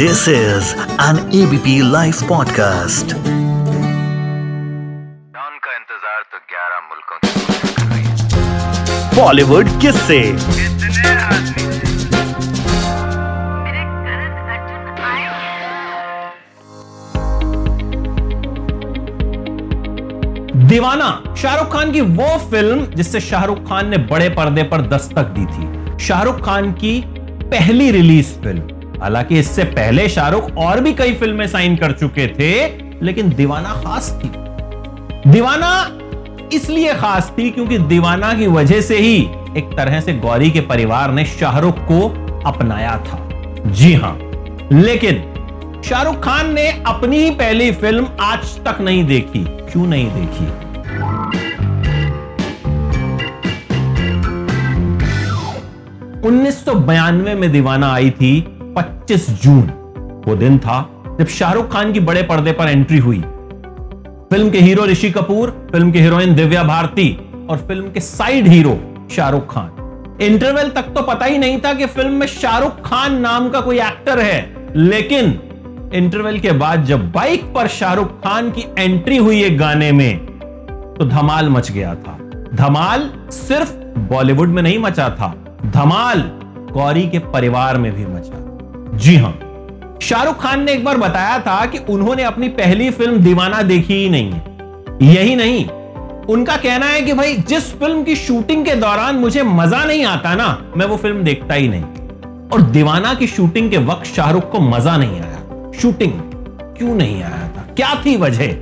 This is an ABP Life podcast. Don का इंतज़ार तो 11 मुल्कों बॉलीवुड किससे दीवाना शाहरुख खान की वो फ़िल्म जिससे शाहरुख खान ने बड़े पर्दे पर दस्तक दी थी। शाहरुख खान की पहली रिलीज़ फ़िल्म। हालाँकि इससे पहले शाहरुख और भी कई फ़िल्में साइन कर चुके थे, लेकिन दीवाना खास थी। दीवाना इसलिए खास थी क्योंकि दीवाना की वजह से ही एक तरह से गौरी के परिवार ने शाहरुख को अपनाया था। जी हाँ, लेकिन शाहरुख खान ने अपनी ही पहली फ़िल्म आज तक नहीं देखी। क्यों नहीं देखी? उन्नीस में दीवाना आई थी 25 जून वो दिन था जब शाहरुख खान की बड़े पर्दे पर एंट्री हुई। फ़िल्म के हीरो ऋषि कपूर, फ़िल्म की हीरोइन दिव्या भारती और फ़िल्म के side hero Shahrukh Khan. Interval तक तो पता ही नहीं था कि फ़िल्म में शाहरुख खान नाम का कोई एक्टर है, लेकिन इंटरवल के बाद जब बाइक पर शाहरुख खान की एंट्री हुई एक गाने में तो धमाल मच गया था। धमाल सिर्फ़ बॉलीवुड में नहीं मचा था, धमाल गौरी के परिवार में भी मचा जी हाँ। शाहरुख खान ने एक बार बताया था कि उन्होंने अपनी पहली फ़िल्म दीवाना देखी ही नहीं है। यही नहीं, उनका कहना है कि भाई, जिस फ़िल्म की शूटिंग के दौरान मुझे मज़ा नहीं आता ना, मैं वो फ़िल्म देखता ही नहीं। और दीवाना की शूटिंग के वक्त शाहरुख को मज़ा नहीं आया। शूटिंग क्यों नहीं आया था? क्या थी वजह?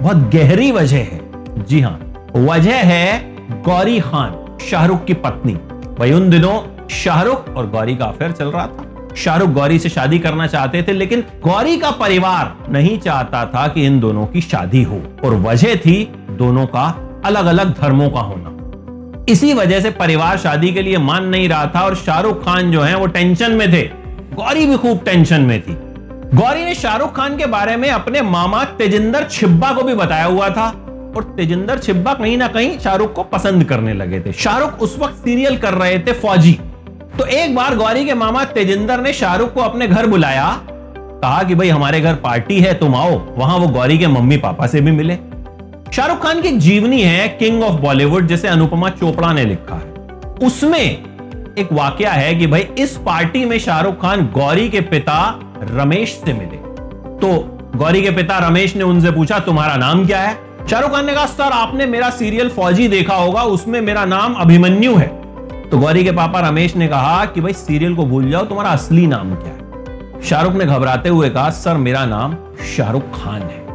बहुत गहरी वजह है। जी हाँ, वजह है गौरी खान, शाहरुख की पत्नी। वही उन दिनों शाहरुख और गौरी का अफेयर चल रहा था। शाहरुख गौरी से शादी करना चाहते थे, लेकिन गौरी का परिवार नहीं चाहता था कि इन दोनों की शादी हो। और वजह थी दोनों का अलग अलग धर्मों का होना। इसी वजह से परिवार शादी के लिए मान नहीं रहा था और शाहरुख खान जो है, वो टेंशन में थे। गौरी भी खूब टेंशन में थी। गौरी ने शाहरुख खान के बारे में अपने मामा तेजिंदर छिब्बा को भी बताया हुआ था। और तेजिंदर छिब्बा कहीं ना कहीं शाहरुख को पसंद करने लगे थे। शाहरुख उस वक्त सीरियल कर रहे थे फौजी। तो एक बार गौरी के मामा तेजिंदर ने शाहरुख को अपने घर बुलाया। कहा कि भाई, हमारे घर पार्टी है, तुम आओ। वहाँ वो गौरी के मम्मी पापा से भी मिले। शाहरुख खान की जीवनी है किंग ऑफ़ बॉलीवुड जिसे अनुपमा चोपड़ा ने लिखा है। उसमें एक वाकया है कि भाई, इस पार्टी में शाहरुख खान गौरी के पिता रमेश से मिले। तो गौरी के पिता रमेश ने उनसे पूछा, तुम्हारा नाम क्या है? शाहरुख खान ने कहा, सर, आपने मेरा सीरियल फौजी देखा होगा, उसमें मेरा नाम अभिमन्यु है। तो गौरी के पापा रमेश ने कहा कि भाई सीरियल को भूल जाओ, तुम्हारा असली नाम क्या है? शाहरुख ने घबराते हुए कहा, सर, मेरा नाम शाहरुख खान है।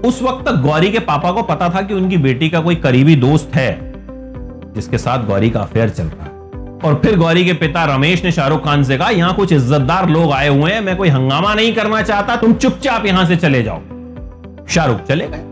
उस वक्त तक गौरी के पापा को पता था कि उनकी बेटी का कोई करीबी दोस्त है, जिसके साथ गौरी का अफेयर चल रहा है। और फिर गौरी के पिता रमेश ने शाहरुख खान से कहा, यहाँ कुछ इज्जतदार लोग आए हुए हैं, मैं कोई हंगामा नहीं करना चाहता, तुम चुपचाप यहाँ से चले जाओ। शाहरुख चले गए।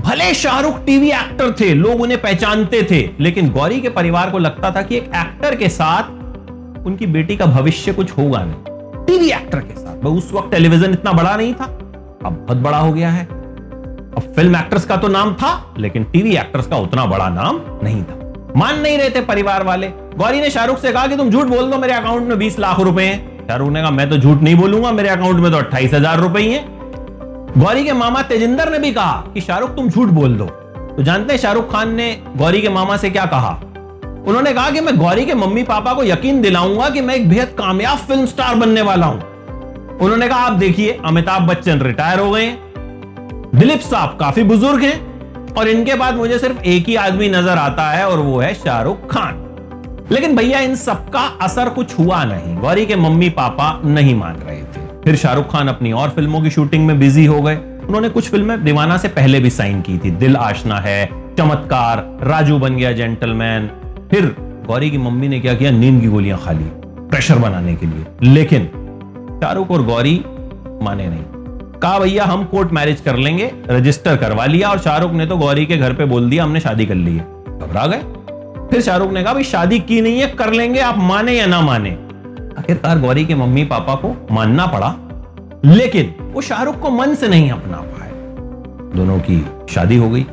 भले शाहरुख टीवी एक्टर थे, लोग उन्हें पहचानते थे, लेकिन गौरी के परिवार को लगता था कि एक एक्टर के साथ उनकी बेटी का भविष्य कुछ होगा नहीं। टीवी एक्टर के साथ। उस वक्त टेलीविज़न इतना बड़ा नहीं था। अब बहुत बड़ा हो गया है। अब फ़िल्म एक्ट्रेस का तो नाम था, लेकिन टीवी एक्ट्रेस का उतना बड़ा नाम नहीं था। मान नहीं रहे थे परिवार वाले। गौरी ने शाहरुख से कहा कि तुम झूठ बोल दो, मेरे अकाउंट में बीस लाख रुपए हैं। शाहरुख ने कहा, मैं तो झूठ नहीं बोलूँगा, मेरे अकाउंट में तो अट्ठाईस हज़ार रुपए ही हैं। गौरी के मामा तेजिंदर ने भी कहा कि शाहरुख, तुम झूठ बोल दो। तो जानते हैं शाहरुख खान ने गौरी के मामा से क्या कहा? उन्होंने कहा कि मैं गौरी के मम्मी पापा को यकीन दिलाऊँगा कि मैं एक बेहद कामयाब फ़िल्म स्टार बनने वाला हूँ। उन्होंने कहा, आप देखिए, अमिताभ बच्चन रिटायर हो गए दिलीप साहब काफ़ी बुज़ुर्ग हैं और इनके बाद मुझे सिर्फ़ एक ही आदमी नज़र आता है और वो है शाहरुख खान। लेकिन भैया, इन सबका असर कुछ हुआ नहीं। गौरी के मम्मी पापा नहीं मान रहे। फिर शाहरुख खान अपनी और फ़िल्मों की शूटिंग में बिज़ी हो गए। उन्होंने कुछ फ़िल्में दीवाना से पहले भी साइन की थी। दिल आशना है, चमत्कार, राजू बन गया जेंटलमैन फिर गौरी की मम्मी ने क्या किया? नींद की गोलियाँ खा ली प्रेशर बनाने के लिए। लेकिन शाहरुख और गौरी माने नहीं। कहा भैया, हम कोर्ट मैरिज कर लेंगे रजिस्टर करवा लिया और शाहरुख ने तो गौरी के घर पे बोल दिया, हमने शादी कर ली है। घबरा गए? फिर शाहरुख ने कहा, भाई, शादी की नहीं है, कर लेंगे, आप माने या ना माने? आखिरकार गौरी के मम्मी पापा को मानना पड़ा, लेकिन वो शाहरुख को मन से नहीं अपना पाए। दोनों की शादी हो गई।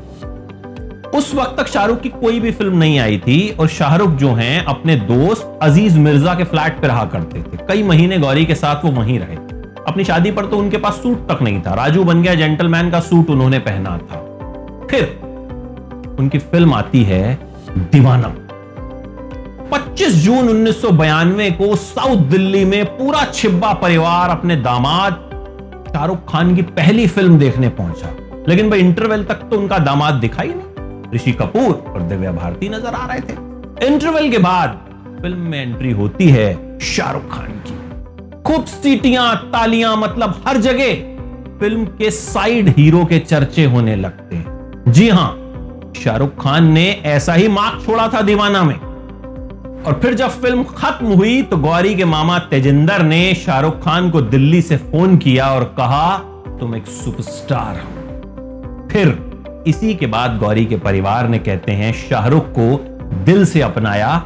उस वक्त तक शाहरुख की कोई भी फ़िल्म नहीं आई थी और शाहरुख जो हैं, अपने दोस्त अज़ीज़ मिर्ज़ा के फ्लैट पर रहा करते थे। कई महीने गौरी के साथ वो वहीं रहे। अपनी शादी पर तो उनके पास सूट तक नहीं था। राजू बन गया, जेंटलमैन का सूट उन्होंने पहना था। फिर उनकी फ़िल्म आती है दीवाना। 25 जून 1992 को साउथ दिल्ली में पूरा छिब्बा परिवार अपने दामाद, शाहरुख खान की पहली फ़िल्म देखने पहुँचा। लेकिन भाई इंटरवल तक तो उनका दामाद दिखाई नहीं। ऋषि कपूर और दिव्या भारती नज़र आ रहे थे। इंटरवल के बाद फ़िल्म में एंट्री होती है शाहरुख खान की। खूब सीटियाँ, तालियाँ मतलब हर जगह फ़िल्म के साइड हीरो के चर्चे होने लगते हैं। जी हाँ, शाहरुख खान ने ऐसा ही मार्क छोड़ा था दीवाना में। और फिर जब फ़िल्म खत्म हुई तो गौरी के मामा तेजिंदर ने शाहरुख खान को दिल्ली से फ़ोन किया और कहा, तुम एक सुपरस्टार हो। फिर इसी के बाद गौरी के परिवार ने कहते हैं, शाहरुख को दिल से अपनाया।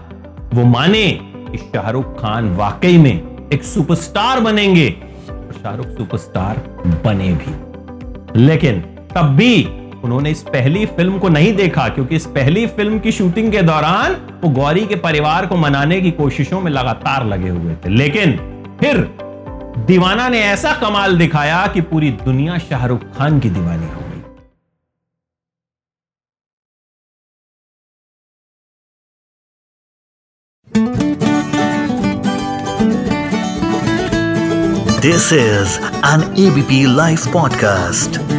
वो माने कि शाहरुख खान वाकई में एक सुपरस्टार बनेंगे। शाहरुख सुपरस्टार बने भी। लेकिन तब भी उन्होंने इस पहली फ़िल्म को नहीं देखा, क्योंकि इस पहली फ़िल्म की शूटिंग के दौरान वो गौरी के परिवार को मनाने की कोशिशों में लगातार लगे हुए थे लेकिन फिर दीवाना ने ऐसा कमाल दिखाया कि पूरी दुनिया शाहरुख खान की दीवानी हो गई This is an ABP Life podcast.